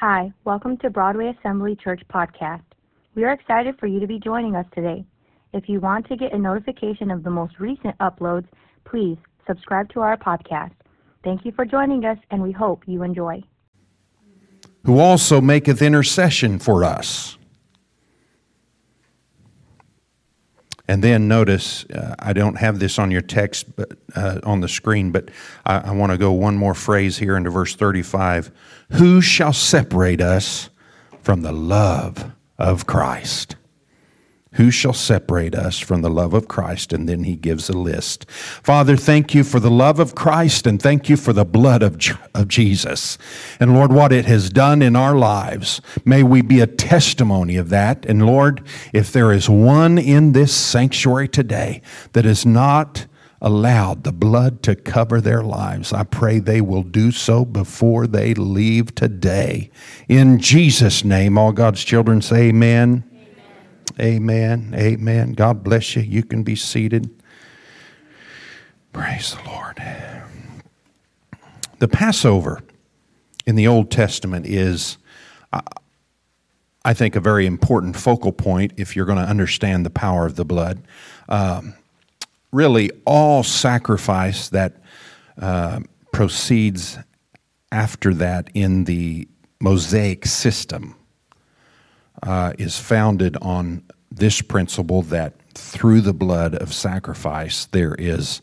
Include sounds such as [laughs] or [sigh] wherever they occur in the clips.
Hi, welcome to Broadway Assembly Church Podcast. We are excited for you to be joining us today. If you want to get a notification of the most recent uploads, please subscribe to our podcast. Thank you for joining us, and we hope you enjoy. Who also maketh intercession for us. And then notice, uh, I don't have this on your text, but uh, on the screen, but I, I want to go one more phrase here into verse 35. Who shall separate us from the love of Christ? Who shall separate us from the love of Christ? And then he gives a list. Father, thank you for the love of Christ and thank you for the blood of, of Jesus. And Lord, what it has done in our lives, may we be a testimony of that. And Lord, if there is one in this sanctuary today that is not allowed the blood to cover their lives, I pray they will do so before they leave today. In Jesus' name, all God's children say amen. Amen. Amen. God bless you. You can be seated. Praise the Lord. The Passover in the Old Testament is, I think, a very important focal point if you're going to understand the power of the blood. Um, really, all sacrifice that uh, proceeds after that in the Mosaic system uh, is founded on this principle that through the blood of sacrifice there is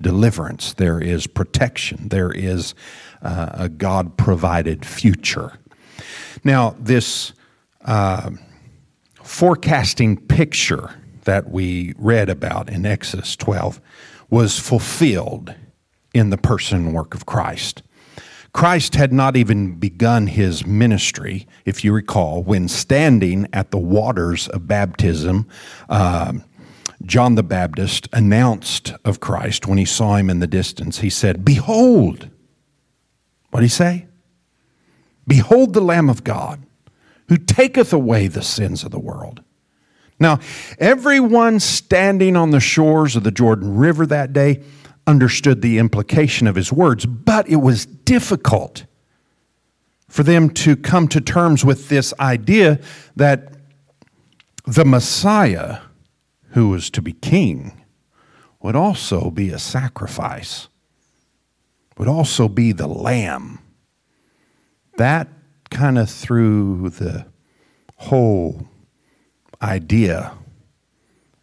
deliverance, there is protection, there is uh, a God provided future. Now, this uh, forecasting picture that we read about in Exodus 12 was fulfilled in the person and work of Christ. Christ had not even begun his ministry, if you recall, when standing at the waters of baptism. Uh, John the Baptist announced of Christ when he saw him in the distance. He said, Behold, what did he say? Behold the Lamb of God who taketh away the sins of the world. Now, everyone standing on the shores of the Jordan River that day understood the implication of his words, but it was difficult for them to come to terms with this idea that the Messiah, who was to be king, would also be a sacrifice, would also be the lamb. That kind of threw the whole idea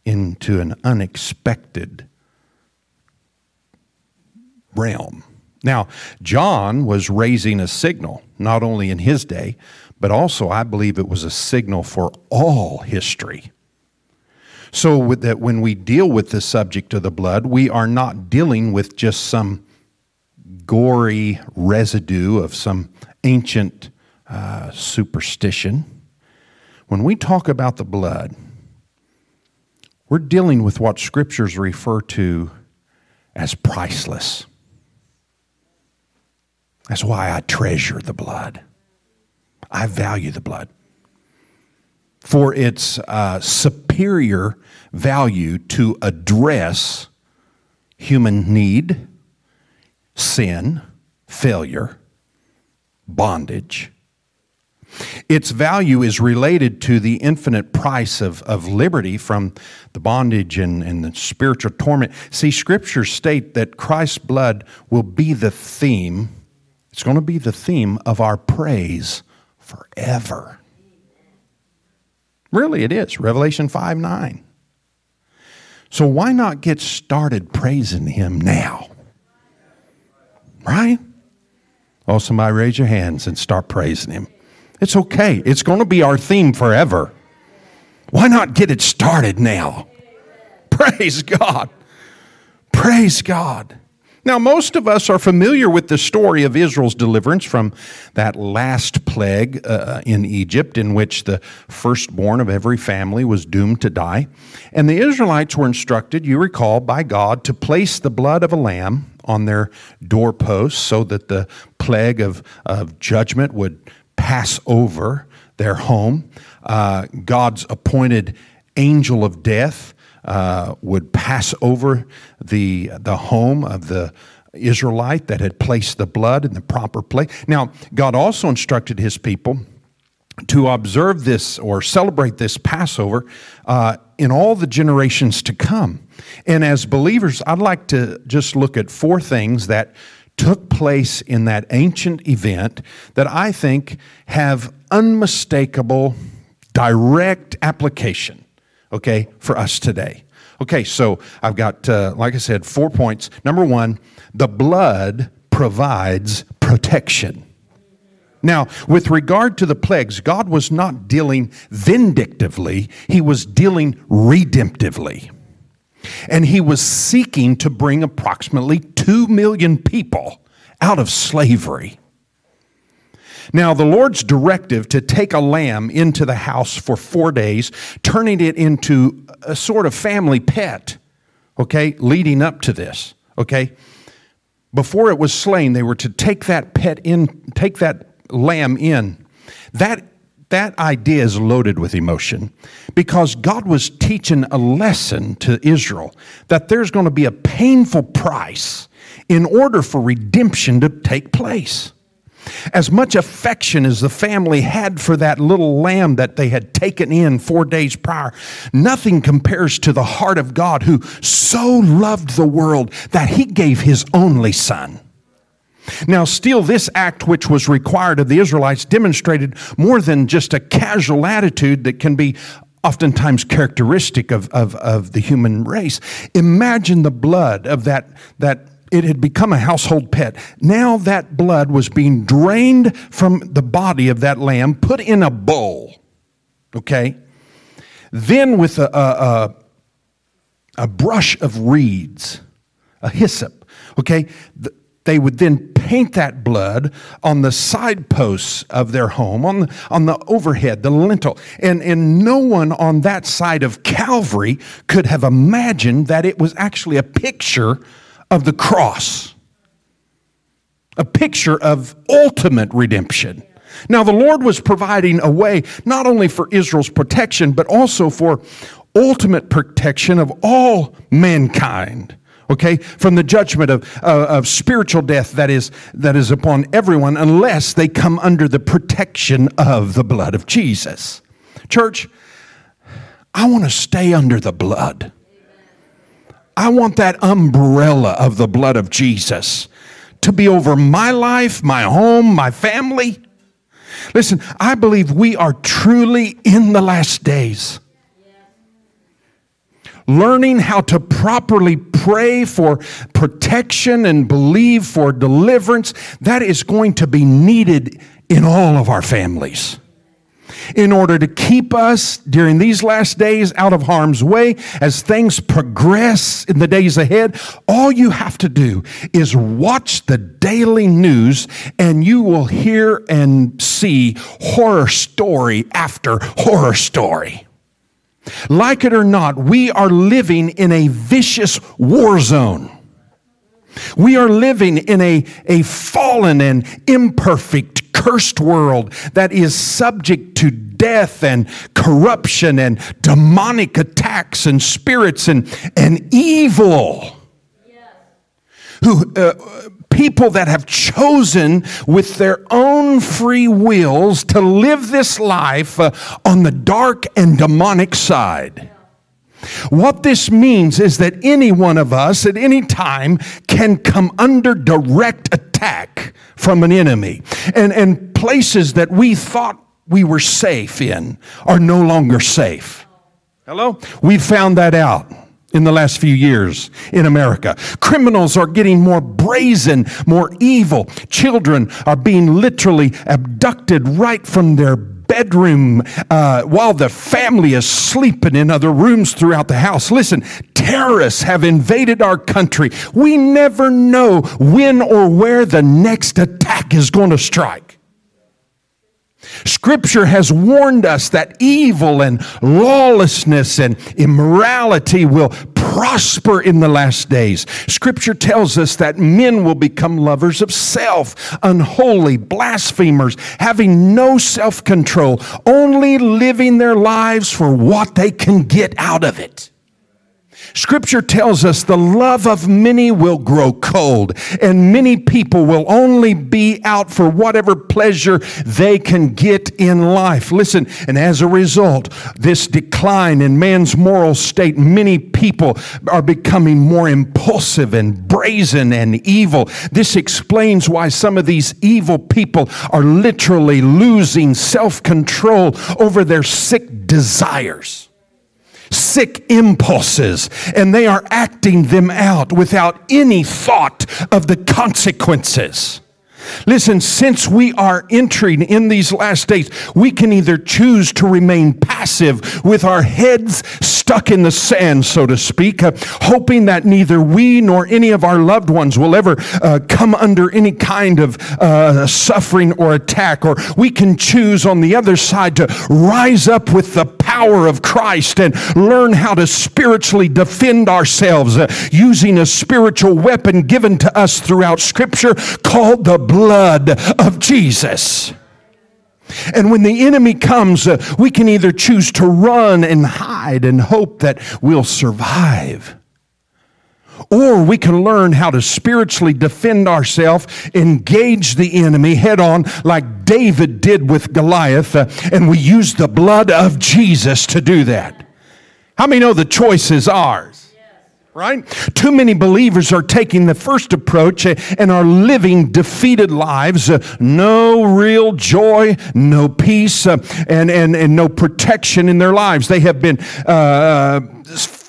into an unexpected realm. Now, John was raising a signal, not only in his day, but also I believe it was a signal for all history. So that when we deal with the subject of the blood, we are not dealing with just some gory residue of some ancient uh, superstition. When we talk about the blood, we're dealing with what scriptures refer to as priceless. That's why I treasure the blood. I value the blood for its uh, superior value to address human need, sin, failure, bondage. Its value is related to the infinite price of, of liberty from the bondage and, and the spiritual torment. See, scriptures state that Christ's blood will be the theme it's going to be the theme of our praise forever. Really, it is. Revelation 5 9. So why not get started praising Him now? Right? Oh, somebody raise your hands and start praising Him. It's okay. It's going to be our theme forever. Why not get it started now? Praise God. Praise God. Now, most of us are familiar with the story of Israel's deliverance from that last plague uh, in Egypt, in which the firstborn of every family was doomed to die. And the Israelites were instructed, you recall, by God to place the blood of a lamb on their doorposts so that the plague of, of judgment would pass over their home. Uh, God's appointed angel of death uh, would pass over the, the home of the Israelite that had placed the blood in the proper place. Now, God also instructed his people to observe this or celebrate this Passover uh, in all the generations to come. And as believers, I'd like to just look at four things that took place in that ancient event that I think have unmistakable direct application, okay, for us today. Okay, so I've got, uh, like I said, four points. Number one, the blood provides protection. Now, with regard to the plagues, God was not dealing vindictively, He was dealing redemptively. And He was seeking to bring approximately 2 million people out of slavery. Now, the Lord's directive to take a lamb into the house for four days, turning it into a sort of family pet, okay, leading up to this, okay? Before it was slain, they were to take that pet in, take that lamb in. That, that idea is loaded with emotion because God was teaching a lesson to Israel that there's going to be a painful price in order for redemption to take place. As much affection as the family had for that little lamb that they had taken in four days prior, nothing compares to the heart of God who so loved the world that he gave his only son. Now, still, this act which was required of the Israelites demonstrated more than just a casual attitude that can be oftentimes characteristic of, of, of the human race. Imagine the blood of that, that it had become a household pet. Now that blood was being drained from the body of that lamb, put in a bowl, okay? Then with a, a, a, a brush of reeds, a hyssop, okay? they would then paint that blood on the side posts of their home, on the, on the overhead, the lintel. And, and no one on that side of Calvary could have imagined that it was actually a picture of the cross, a picture of ultimate redemption. Now, the Lord was providing a way not only for Israel's protection, but also for ultimate protection of all mankind okay? From the judgment of, uh, of spiritual death that is that is upon everyone unless they come under the protection of the blood of jesus. Church i want to stay under the blood I want that umbrella of the blood of Jesus to be over my life, my home, my family. Listen, I believe we are truly in the last days. Learning how to properly pray for protection and believe for deliverance, that is going to be needed in all of our families in order to keep us during these last days out of harm's way as things progress in the days ahead. All you have to do is watch the daily news and you will hear and see horror story after horror story. Like it or not, we are living in a vicious war zone. We are living in a, a fallen and imperfect cursed world that is subject to death and corruption and demonic attacks and spirits and, and evil. Who, uh, people that have chosen with their own free wills to live this life uh, on the dark and demonic side. What this means is that any one of us at any time can come under direct attack from an enemy. And, and places that we thought we were safe in are no longer safe. Hello? We found that out in the last few years in America. Criminals are getting more brazen, more evil. Children are being literally abducted right from their bedroom uh, while the family is sleeping in other rooms throughout the house. Listen, terrorists have invaded our country. We never know when or where the next attack is going to strike. Scripture has warned us that evil and lawlessness and immorality will prosper in the last days. Scripture tells us that men will become lovers of self, unholy, blasphemers, having no self control, only living their lives for what they can get out of it. Scripture tells us the love of many will grow cold, and many people will only be out for whatever pleasure they can get in life. Listen, and as a result, this decline in man's moral state, many people are becoming more impulsive and brazen and evil. This explains why some of these evil people are literally losing self control over their sick desires sick impulses and they are acting them out without any thought of the consequences. Listen, since we are entering in these last days, we can either choose to remain passive with our heads stuck in the sand, so to speak, uh, hoping that neither we nor any of our loved ones will ever uh, come under any kind of uh, suffering or attack. Or we can choose on the other side to rise up with the power of Christ and learn how to spiritually defend ourselves uh, using a spiritual weapon given to us throughout Scripture called the blood of Jesus. And when the enemy comes, uh, we can either choose to run and hide and hope that we'll survive. Or we can learn how to spiritually defend ourselves, engage the enemy head on, like David did with Goliath, uh, and we use the blood of Jesus to do that. How many know the choice is ours? right? Too many believers are taking the first approach and are living defeated lives. Uh, no real joy, no peace, uh, and, and, and no protection in their lives. They have been uh,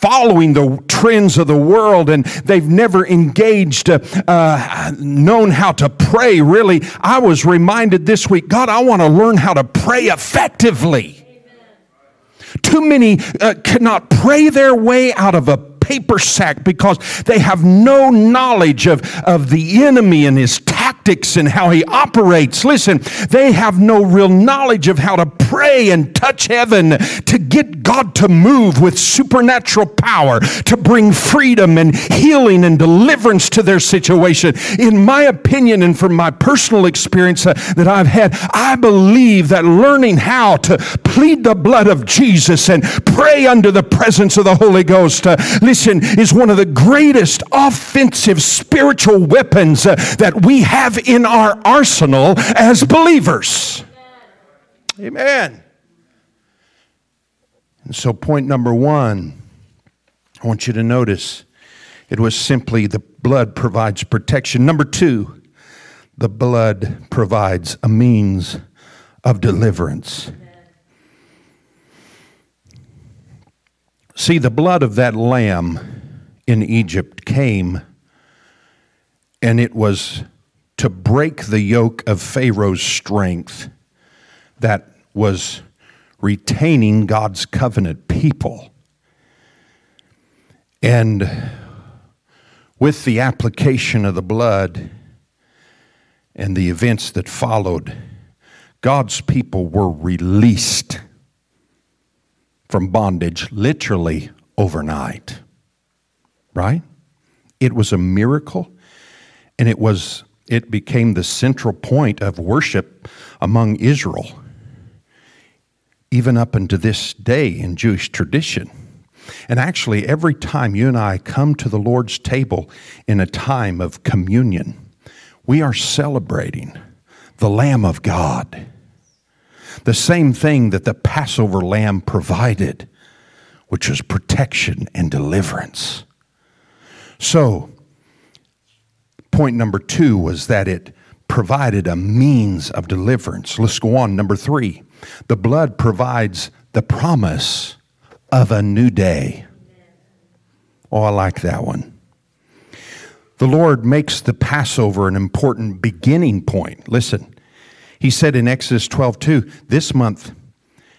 following the trends of the world and they've never engaged, uh, known how to pray. Really, I was reminded this week God, I want to learn how to pray effectively. Too many uh, cannot pray their way out of a paper sack because they have no knowledge of, of the enemy and his tactics and how he operates. Listen, they have no real knowledge of how to pray and touch heaven to get God to move with supernatural power to bring freedom and healing and deliverance to their situation. In my opinion, and from my personal experience uh, that I've had, I believe that learning how to plead the blood of Jesus and pray under the presence of the Holy Ghost, uh, listen, is one of the greatest offensive spiritual weapons uh, that we have in our arsenal as believers. Amen. And so, point number one, I want you to notice it was simply the blood provides protection. Number two, the blood provides a means of deliverance. See, the blood of that lamb in Egypt came and it was to break the yoke of Pharaoh's strength that was retaining God's covenant people. And with the application of the blood and the events that followed, God's people were released from bondage literally overnight. Right? It was a miracle and it was it became the central point of worship among Israel even up unto this day in Jewish tradition. And actually, every time you and I come to the Lord's table in a time of communion, we are celebrating the Lamb of God the same thing that the Passover lamb provided, which was protection and deliverance. So, point number two was that it provided a means of deliverance. Let's go on. Number three, the blood provides the promise of a new day. Oh, I like that one. The Lord makes the Passover an important beginning point. Listen, he said in Exodus 12, 2, this month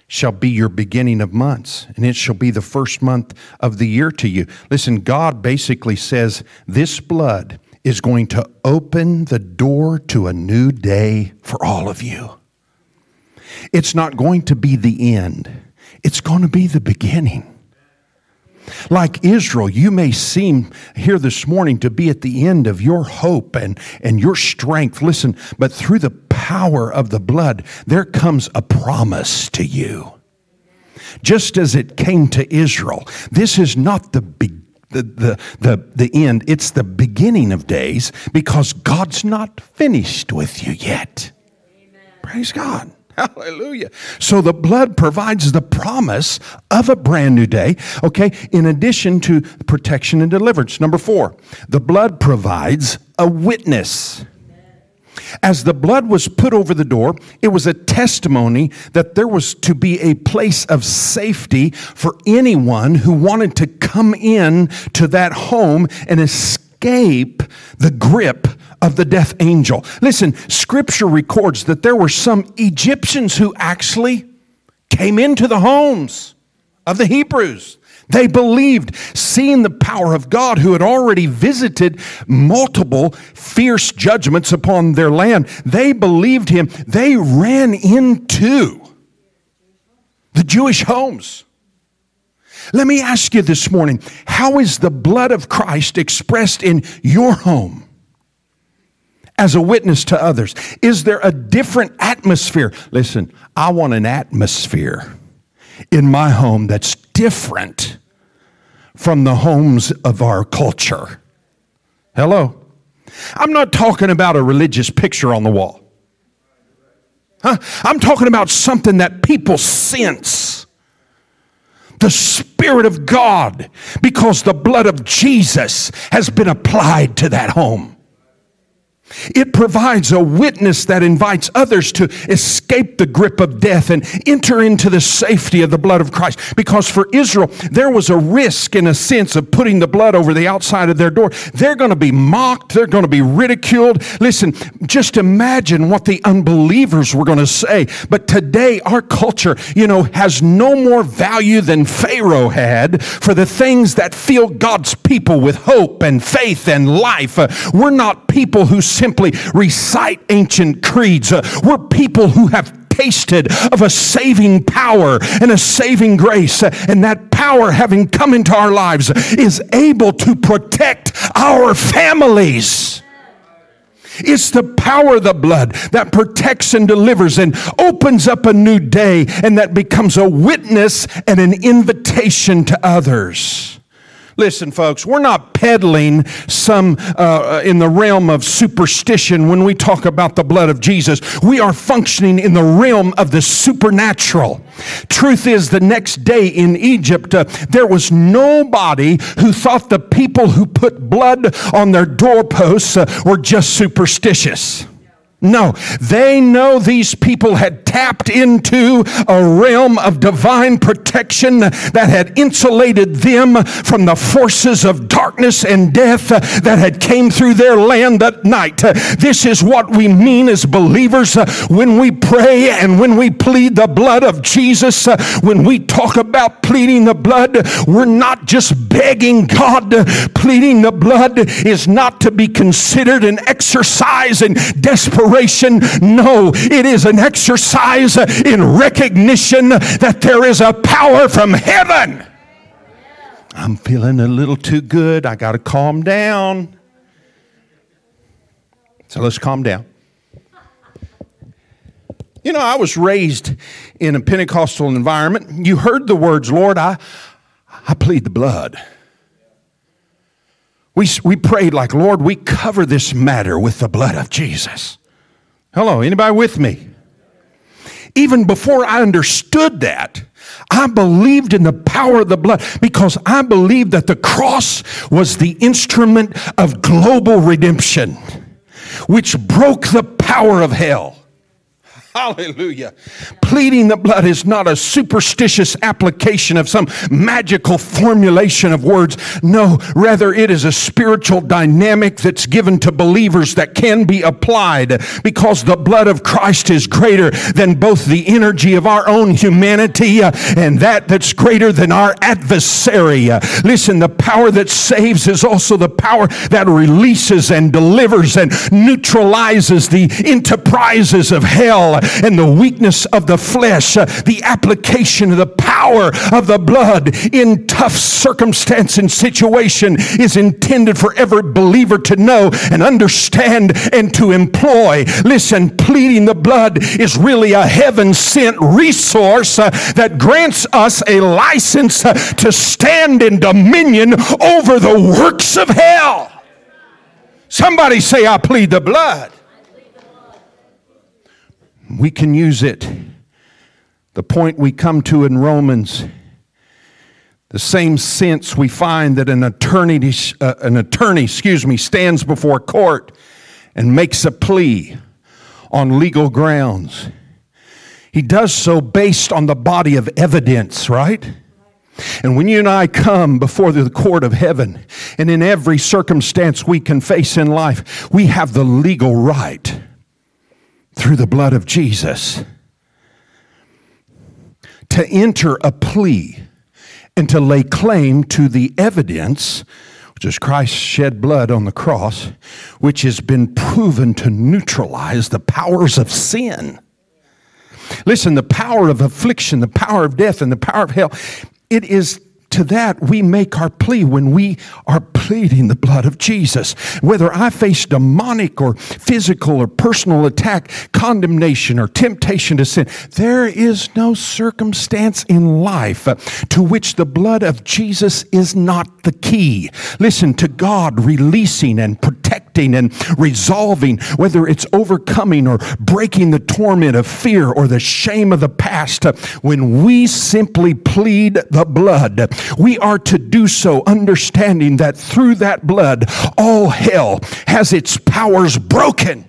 shall be your beginning of months, and it shall be the first month of the year to you. Listen, God basically says this blood is going to open the door to a new day for all of you. It's not going to be the end, it's going to be the beginning. Like Israel, you may seem here this morning to be at the end of your hope and, and your strength. Listen, but through the power of the blood, there comes a promise to you. Just as it came to Israel, this is not the the, the, the, the end, it's the beginning of days because God's not finished with you yet. Amen. Praise God. [laughs] Hallelujah. So the blood provides the promise of a brand new day, okay, in addition to protection and deliverance. Number four, the blood provides a witness. As the blood was put over the door, it was a testimony that there was to be a place of safety for anyone who wanted to come in to that home and escape the grip of the death angel. Listen, scripture records that there were some Egyptians who actually came into the homes of the Hebrews. They believed, seeing the power of God who had already visited multiple fierce judgments upon their land. They believed him. They ran into the Jewish homes. Let me ask you this morning how is the blood of Christ expressed in your home? As a witness to others, is there a different atmosphere? Listen, I want an atmosphere in my home that's different from the homes of our culture. Hello? I'm not talking about a religious picture on the wall. Huh? I'm talking about something that people sense. The Spirit of God, because the blood of Jesus has been applied to that home. It provides a witness that invites others to escape the grip of death and enter into the safety of the blood of Christ. Because for Israel, there was a risk in a sense of putting the blood over the outside of their door. They're going to be mocked, they're going to be ridiculed. Listen, just imagine what the unbelievers were going to say. But today, our culture, you know, has no more value than Pharaoh had for the things that fill God's people with hope and faith and life. Uh, we're not people who simply recite ancient creeds. Uh, we're people who have tasted of a saving power and a saving grace. Uh, and that power, having come into our lives, is able to protect our families. It's the power of the blood that protects and delivers and opens up a new day and that becomes a witness and an invitation to others. Listen, folks, we're not peddling some uh, in the realm of superstition when we talk about the blood of Jesus. We are functioning in the realm of the supernatural. Truth is, the next day in Egypt, uh, there was nobody who thought the people who put blood on their doorposts uh, were just superstitious. No, they know these people had tapped into a realm of divine protection that had insulated them from the forces of darkness and death that had came through their land that night. This is what we mean as believers when we pray and when we plead the blood of Jesus. When we talk about pleading the blood, we're not just begging God. Pleading the blood is not to be considered an exercise in desperation no, it is an exercise in recognition that there is a power from heaven. I'm feeling a little too good. I got to calm down. So let's calm down. You know, I was raised in a Pentecostal environment. You heard the words, Lord, I, I plead the blood. We, we prayed like, Lord, we cover this matter with the blood of Jesus. Hello, anybody with me? Even before I understood that, I believed in the power of the blood because I believed that the cross was the instrument of global redemption, which broke the power of hell. Hallelujah. Pleading the blood is not a superstitious application of some magical formulation of words. No, rather, it is a spiritual dynamic that's given to believers that can be applied because the blood of Christ is greater than both the energy of our own humanity uh, and that that's greater than our adversary. Uh, listen, the power that saves is also the power that releases and delivers and neutralizes the enterprises of hell and the weakness of the flesh, the application of the power of the blood in tough circumstance and situation is intended for every believer to know and understand and to employ. Listen, pleading the blood is really a heaven sent resource uh, that grants us a license uh, to stand in dominion over the works of hell. Somebody say, I plead the blood. We can use it. The point we come to in Romans the same sense we find that an attorney, uh, an attorney, excuse me, stands before court and makes a plea on legal grounds. He does so based on the body of evidence, right? And when you and I come before the court of heaven, and in every circumstance we can face in life, we have the legal right through the blood of Jesus to enter a plea and to lay claim to the evidence, which is Christ's shed blood on the cross, which has been proven to neutralize the powers of sin. Listen, the power of affliction, the power of death, and the power of hell, it is to that we make our plea when we are pleading the blood of Jesus. Whether I face demonic or physical or personal attack, condemnation or temptation to sin, there is no circumstance in life to which the blood of Jesus is not the key. Listen to God releasing and protecting and resolving, whether it's overcoming or breaking the torment of fear or the shame of the past. When we simply plead the blood, we are to do so understanding that through that blood, all hell has its powers broken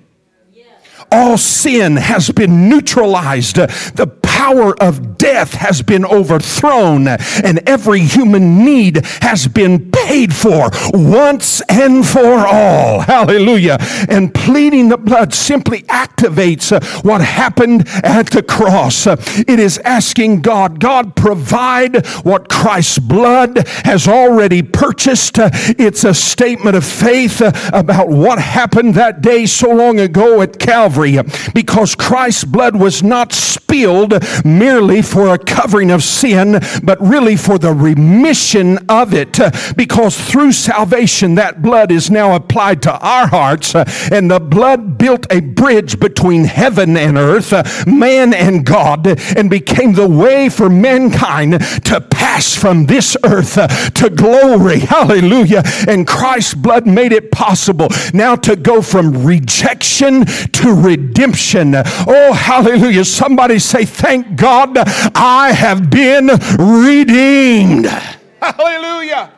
all sin has been neutralized. The power of death has been overthrown, and every human need has been paid for once and for all. Hallelujah. And pleading the blood simply activates uh, what happened at the cross. Uh, it is asking God, God, provide what Christ's blood has already purchased. Uh, it's a statement of faith about what happened that day so long ago at Calvary. Calvary because Christ's blood was not spilled merely for a covering of sin, but really for the remission of it. Because through salvation, that blood is now applied to our hearts, uh, and the blood built a bridge between heaven and earth, uh, man and God, and became the way for mankind to pass from this earth uh, to glory. [laughs] Hallelujah. And Christ's blood made it possible now to go from rejection to redemption. Oh, hallelujah. Somebody say, Thank God I have been redeemed. [laughs] Hallelujah.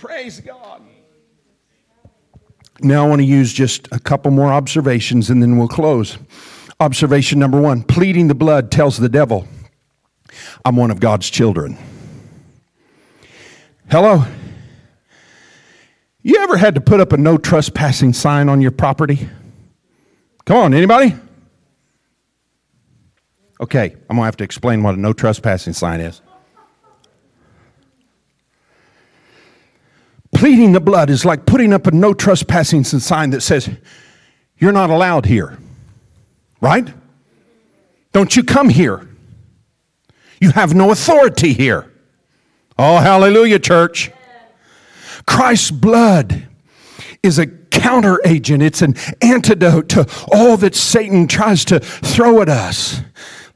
Praise God. Now I want to use just a couple more observations and then we'll close. Observation number one pleading the blood tells the devil, I'm one of God's children. Hello? You ever had to put up a no trespassing sign on your property? Come on, anybody? Okay, I'm to have to explain what a no trespassing sign is. Pleading the blood is like putting up a no trespassing sign that says, You're not allowed here. Right? Don't you come here. You have no authority here. Oh, hallelujah, church. Christ's blood is a counter agent, it's an antidote to all that Satan tries to throw at us.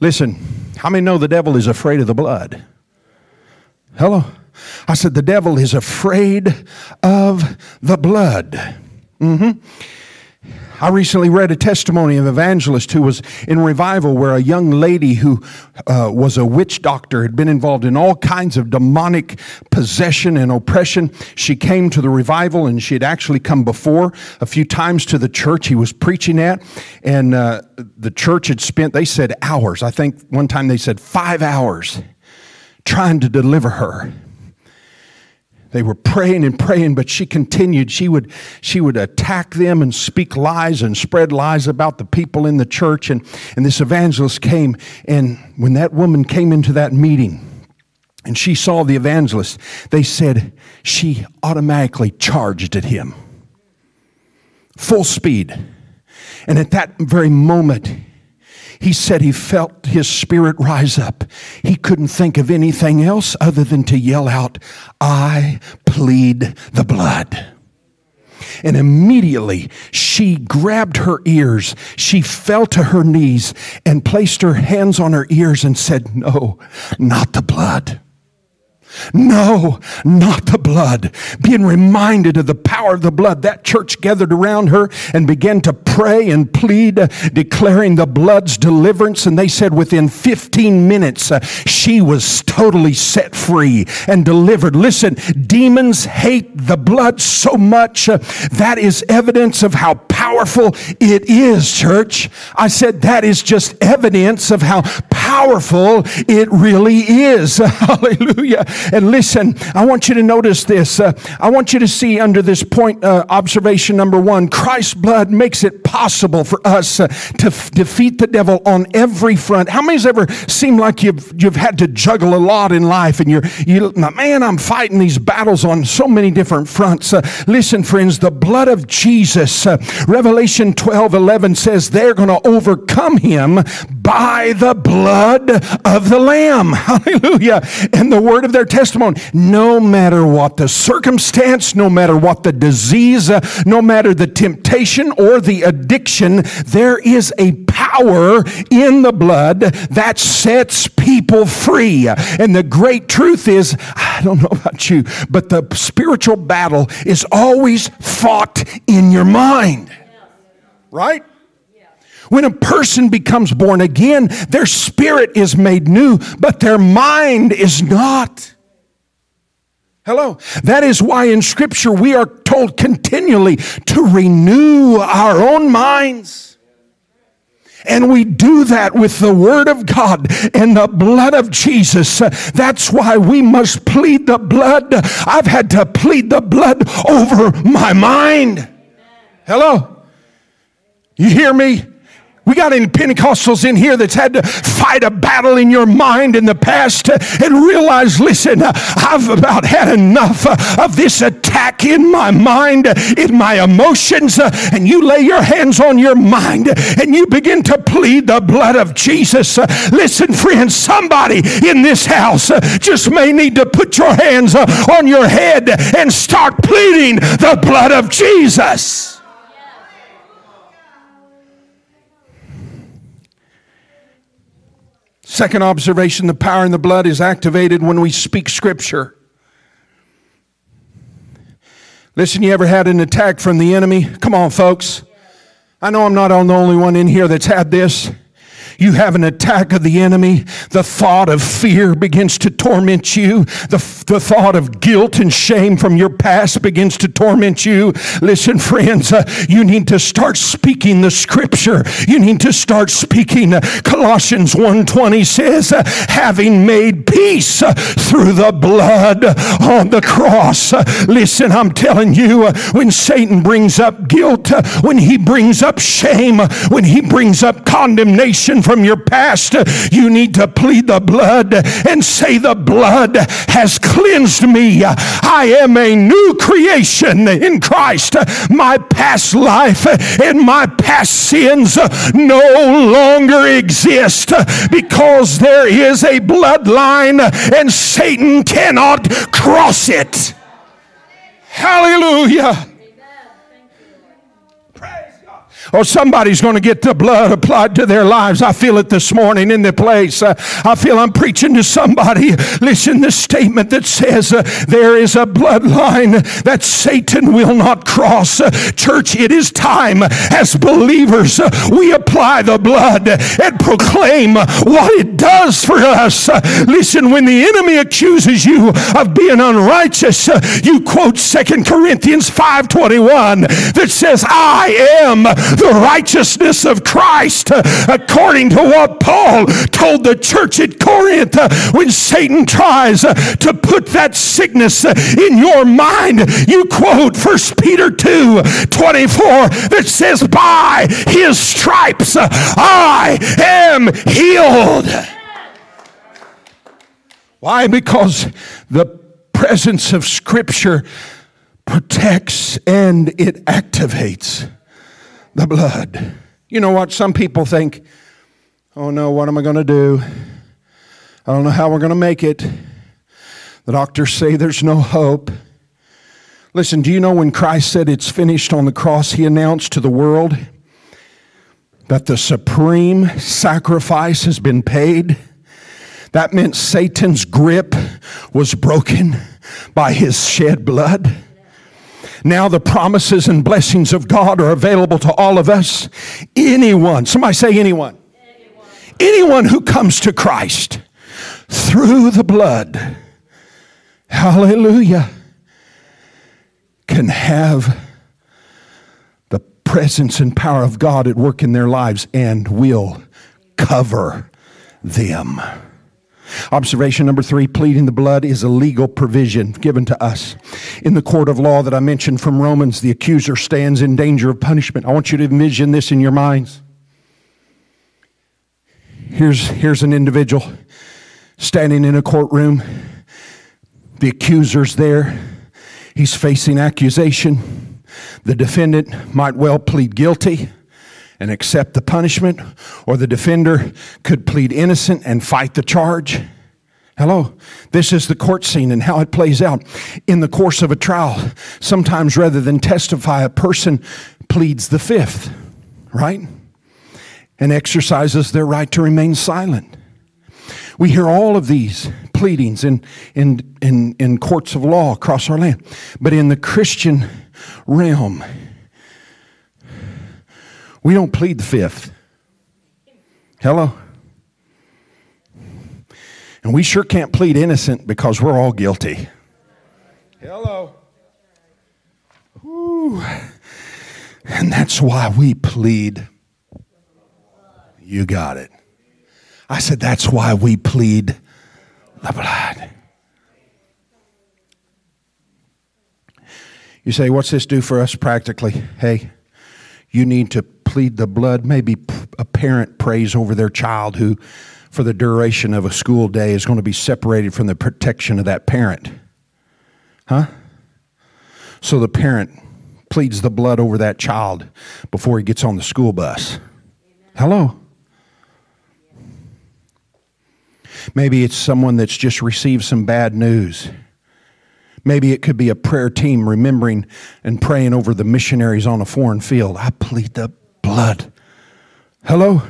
Listen, how many know the devil is afraid of the blood? Hello? I said, the devil is afraid of the blood. Mm-hmm. I recently read a testimony of an evangelist who was in revival where a young lady who uh, was a witch doctor had been involved in all kinds of demonic possession and oppression. She came to the revival and she had actually come before a few times to the church he was preaching at. And uh, the church had spent, they said hours. I think one time they said five hours trying to deliver her. They were praying and praying, but she continued. She would, she would attack them and speak lies and spread lies about the people in the church. And, and this evangelist came, and when that woman came into that meeting, and she saw the evangelist, they said she automatically charged at him. Full speed. And at that very moment, He said he felt his spirit rise up. He couldn't think of anything else other than to yell out, I plead the blood. And immediately she grabbed her ears. She fell to her knees and placed her hands on her ears and said, No, not the blood. No, not the blood. Being reminded of the power of the blood, that church gathered around her and began to pray and plead, declaring the blood's deliverance. And they said within 15 minutes, uh, she was totally set free and delivered. Listen, demons hate the blood so much. Uh, that is evidence of how powerful it is, church. I said that is just evidence of how powerful it really is. [laughs] Hallelujah. And listen, I want you to notice this. Uh, I want you to see under this point, uh, observation number one Christ's blood makes it possible for us uh, to f- defeat the devil on every front. How many's ever seemed like you've, you've had to juggle a lot in life and you're, you, man, I'm fighting these battles on so many different fronts. Uh, listen, friends, the blood of Jesus, uh, Revelation 12 11 says they're going to overcome him by the blood of the Lamb. [laughs] Hallelujah. And the word of their testimony. No matter what the circumstance, no matter what the disease, uh, no matter the temptation or the addiction, there is a power in the blood that sets people free. And the great truth is, I don't know about you, but the spiritual battle is always fought in your mind. Right? When a person becomes born again, their spirit is made new, but their mind is not. Hello. That is why in Scripture we are told continually to renew our own minds. And we do that with the Word of God and the blood of Jesus. That's why we must plead the blood. I've had to plead the blood over my mind. Hello? You hear me? We got any Pentecostals in here that's had to fight a battle in your mind in the past and realize, listen, I've about had enough of this attack in my mind, in my emotions, and you lay your hands on your mind and you begin to plead the blood of Jesus. Listen, friends, somebody in this house just may need to put your hands on your head and start pleading the blood of Jesus. Second observation the power in the blood is activated when we speak scripture. Listen, you ever had an attack from the enemy? Come on, folks. I know I'm not the only one in here that's had this. You have an attack of the enemy. The thought of fear begins to torment you. The, the thought of guilt and shame from your past begins to torment you. Listen, friends, uh, you need to start speaking the scripture. You need to start speaking. Uh, Colossians 1.20 says, uh, having made peace uh, through the blood on the cross. Uh, listen, I'm telling you, uh, when Satan brings up guilt, when he brings up shame, when he brings up condemnation from your past, you need to plead the blood and say, The blood has cleansed me. I am a new creation in Christ. My past life and my past sins no longer exist because there is a bloodline and Satan cannot cross it. Hallelujah. Or somebody's going to get the blood applied to their lives. I feel it this morning in the place. Uh, I feel I'm preaching to somebody. Listen, the statement that says uh, there is a bloodline that Satan will not cross. Uh, church, it is time as believers uh, we apply the blood and proclaim what it does for us. Listen, when the enemy accuses you of being unrighteous, you quote Second Corinthians 5:21 that says, "I am the righteousness of Christ, uh, according to what Paul told the church at Corinth uh, when Satan tries uh, to put that sickness in your mind. You quote 1 Peter 2 24 that says, By his stripes I am healed. Why? Because the presence of Scripture protects and it activates the blood. You know what? Some people think, Oh no, what am I going to do? I don't know how we're going to make it. The doctors say there's no hope. Listen, do you know when Christ said it's finished on the cross, he announced to the world that the supreme sacrifice has been paid? That meant Satan's grip was broken by his shed blood. Now the promises and blessings of God are available to all of us. Anyone, somebody say anyone. Anyone, anyone who comes to Christ through the blood, hallelujah, can have the presence and power of God at work in their lives and will cover them. Observation number three pleading the blood is a legal provision given to us. In the court of law that I mentioned from Romans, the accuser stands in danger of punishment. I want you to envision this in your minds. Here's, here's an individual standing in a courtroom. The accuser's there. He's facing accusation. The defendant might well plead guilty and accept the punishment, or the defender could plead innocent and fight the charge. Hello. This is the court scene and how it plays out. In the course of a trial, sometimes rather than testify, a person pleads the fifth, right? And exercises their right to remain silent. We hear all of these pleadings in, in, in, in courts of law across our land. But in the Christian realm, we don't plead the fifth. Hello? And we sure can't plead innocent because we're all guilty. Hello. Ooh. And that's why we plead. You got it. I said, that's why we plead the blood. You say, what's this do for us practically? Hey, you need to plead the blood. Maybe a parent prays over their child who, for the duration of a school day, is going to be separated from the protection of that parent. Huh? So the parent pleads the blood over that child before he gets on the school bus. Hello? Maybe it's someone that's just received some bad news. Maybe it could be a prayer team remembering and praying over the missionaries on a foreign field. I plead the blood. Hello?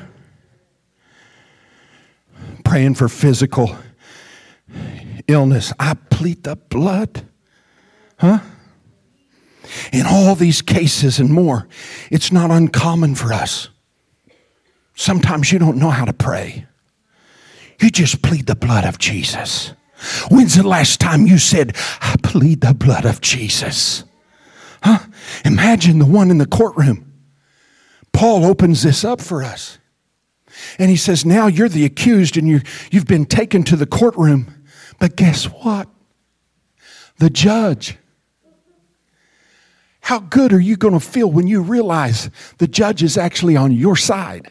Praying for physical illness. I plead the blood. Huh? In all these cases and more, it's not uncommon for us. Sometimes you don't know how to pray. You just plead the blood of Jesus. When's the last time you said, I plead the blood of Jesus? Huh? Imagine the one in the courtroom. Paul opens this up for us. And he says, Now you're the accused and you you've been taken to the courtroom. But guess what? The judge. How good are you going to feel when you realize the judge is actually on your side?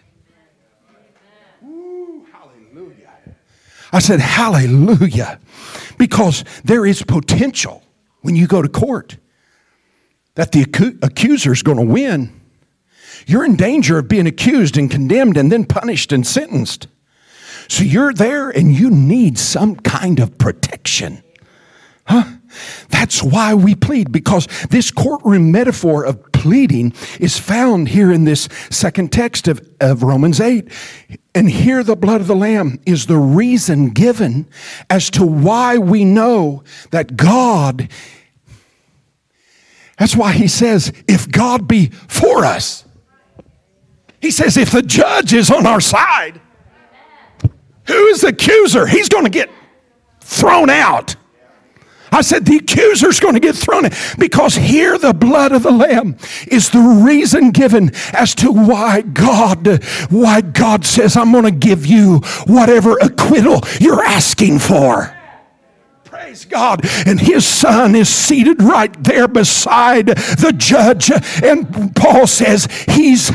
Ooh, hallelujah. I said, Hallelujah. Because there is potential when you go to court that the accuser is going to win. You're in danger of being accused and condemned and then punished and sentenced. So you're there and you need some kind of protection. Huh? That's why we plead, because this courtroom metaphor of pleading is found here in this second text of, of Romans 8. And here, the blood of the Lamb is the reason given as to why we know that God, that's why he says, if God be for us, he says, if the judge is on our side, who is the accuser? He's going to get thrown out. I said, the accuser's going to get thrown in because here the blood of the Lamb is the reason given as to why God, why God says, I'm going to give you whatever acquittal you're asking for. Praise God. And his son is seated right there beside the judge. And Paul says, he's,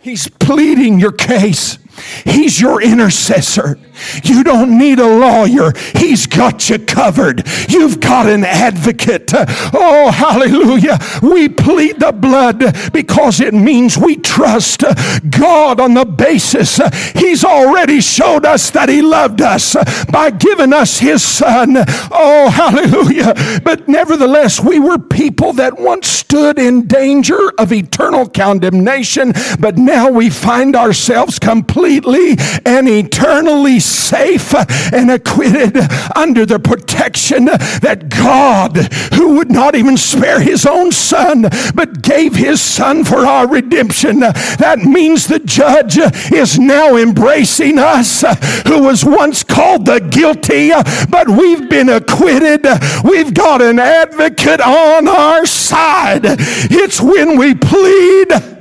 he's pleading your case. He's your intercessor. You don't need a lawyer. He's got you covered. You've got an advocate. Oh, hallelujah. We plead the blood because it means we trust God on the basis He's already showed us that He loved us by giving us His Son. Oh, hallelujah. But nevertheless, we were people that once stood in danger of eternal condemnation, but now we find ourselves completely and eternally safe and acquitted under the protection that God, who would not even spare his own son, but gave his son for our redemption. That means the judge is now embracing us, who was once called the guilty, but we've been acquitted. We've got an advocate on our side. It's when we plead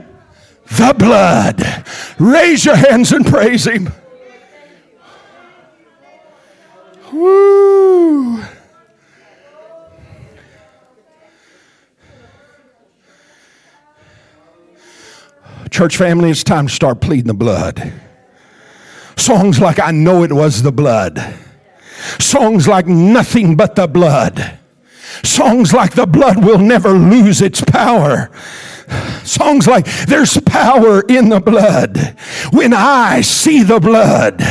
the blood. Raise your hands and praise him. Woo. Church family, it's time to start pleading the blood. Songs like I Know It Was the Blood. Songs like Nothing But the Blood. Songs like The Blood Will Never Lose Its Power. Songs like There's Power in the Blood. When I see the blood,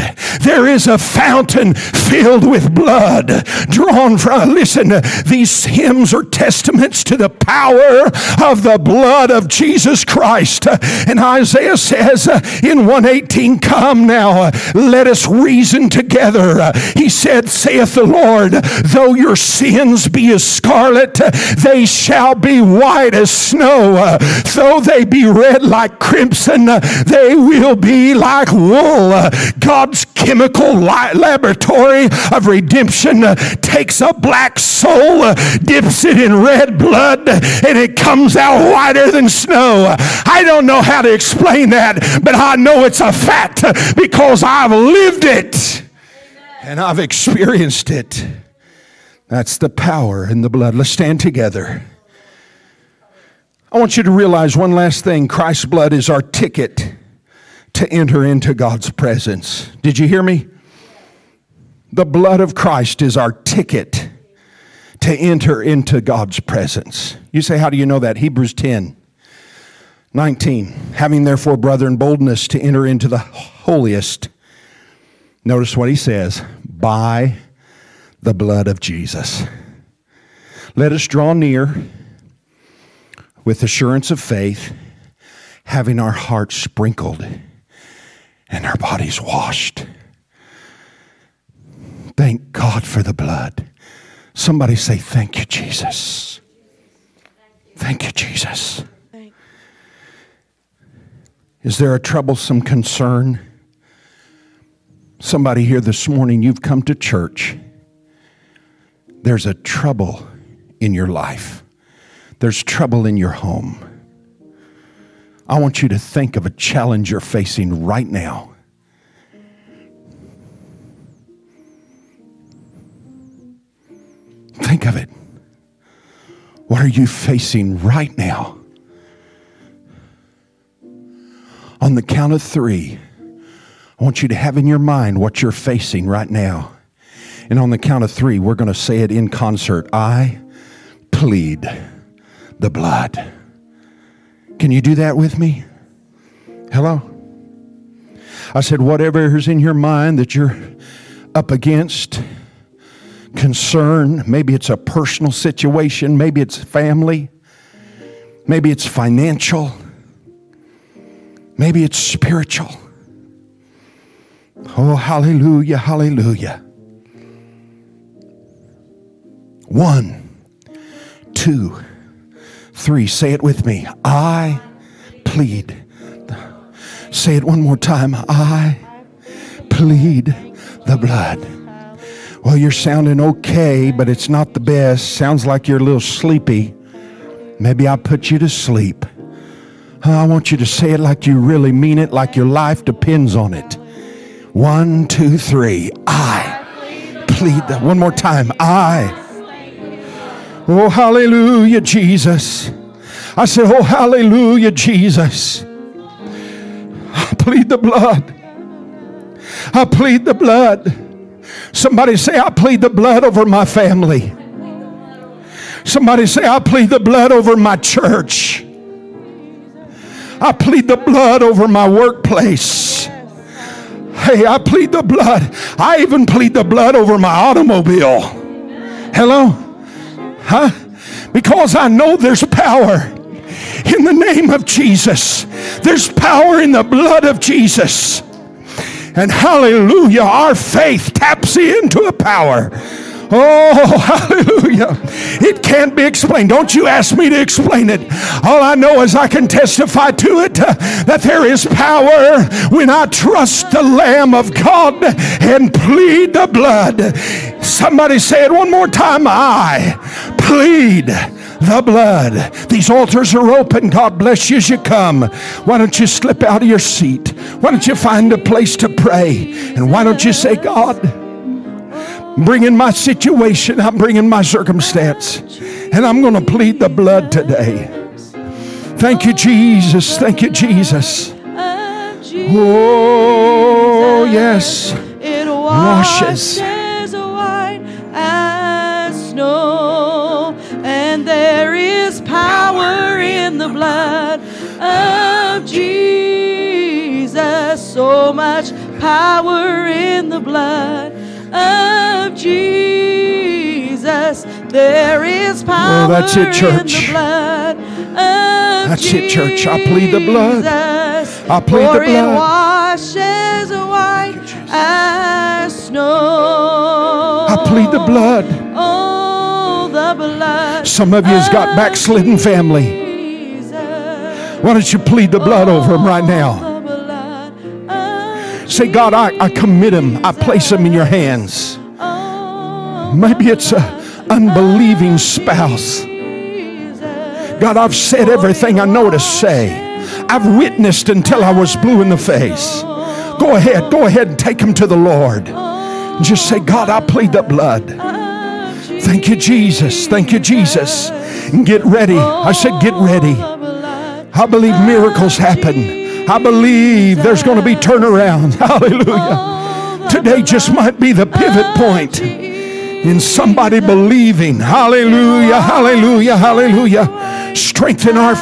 there is a fountain filled with blood drawn from. Listen, these hymns are testaments to the power of the blood of Jesus Christ. And Isaiah says in 118, Come now, let us reason together. He said, Saith the Lord, though your sins be as scarlet, they shall be white as snow. Though they be red like crimson, they will be like wool. God's chemical laboratory of redemption uh, takes a black soul, uh, dips it in red blood, and it comes out whiter than snow. I don't know how to explain that, but I know it's a fact uh, because I've lived it and I've experienced it. That's the power in the blood. Let's stand together. I want you to realize one last thing Christ's blood is our ticket to enter into God's presence. Did you hear me? The blood of Christ is our ticket to enter into God's presence. You say, How do you know that? Hebrews 10 19. Having therefore, brethren, boldness to enter into the holiest. Notice what he says by the blood of Jesus. Let us draw near with assurance of faith, having our hearts sprinkled and our bodies washed. Thank God for the blood. Somebody say, Thank you, Jesus. Thank you, Jesus. Is there a troublesome concern? Somebody here this morning, you've come to church. There's a trouble in your life there's trouble in your home, I want you to think of a challenge you're facing right now. Think of it. What are you facing right now? On the count of three, I want you to have in your mind what you're facing right now. And on the count of three, we're going to say it in concert I plead the blood. Can you do that with me? Hello? I said, whatever is in your mind that you're up against, concern, maybe it's a personal situation, maybe it's family, maybe it's financial, maybe it's spiritual. Oh, hallelujah, hallelujah. One, two, three. Say it with me. I plead. Say it one more time. I plead the blood. Well, you're sounding okay, but it's not the best. Sounds like you're a little sleepy. Maybe I'll put you to sleep. I want you to say it like you really mean it, like your life depends on it. One, two, three. I plead that. One more time. I Oh, hallelujah, Jesus. I said, Oh, hallelujah, Jesus. I plead the blood. I plead the blood. Somebody say, I plead the blood over my family. Somebody say, I plead the blood over my church. I plead the blood over my workplace. Hey, I plead the blood. I even plead the blood over my automobile. Hello? Huh? Because I know there's power in the name of Jesus. There's power in the blood of Jesus. And hallelujah, our faith taps into a power. Oh, [laughs] hallelujah. It can't be explained. Don't you ask me to explain it. All I know is I can testify to it uh, that there is power when I trust the Lamb of God and plead the blood. Somebody say it one more time. I plead the blood. These altars are open. God bless you as you come. Why don't you slip out of your seat? Why don't you find a place to pray? And why don't you say, God, I'm bringing my situation, I'm bringing my circumstance, and I'm going to plead the blood today. Thank you, Jesus. Thank you, Jesus. Oh, yes. It Washes. washes white as snow, and there is power in the blood of Jesus. So much power in the blood of Jesus. There is oh, power Oh, that's it, in church. the blood of That's it, church. I plead the blood. I plead the For it blood. washes white as snow. I plead the blood. Oh, the blood. Some of you has got backslidden family. Why don't you plead the blood over them right now? Say, God, I, I commit him, I place him in your hands. Maybe it's a unbelieving spouse. God, I've said everything I know to say. I've witnessed until I was blue in the face. Go ahead, go ahead and take him to the Lord. Just say, God, I plead the blood. Thank you, Jesus. Thank you, Jesus. And get ready. I said, get ready. I believe miracles happen. I believe there's going to be turnaround. [laughs] Hallelujah. Today just might be the pivot point in somebody believing. Hallelujah, hallelujah, hallelujah. Strengthen our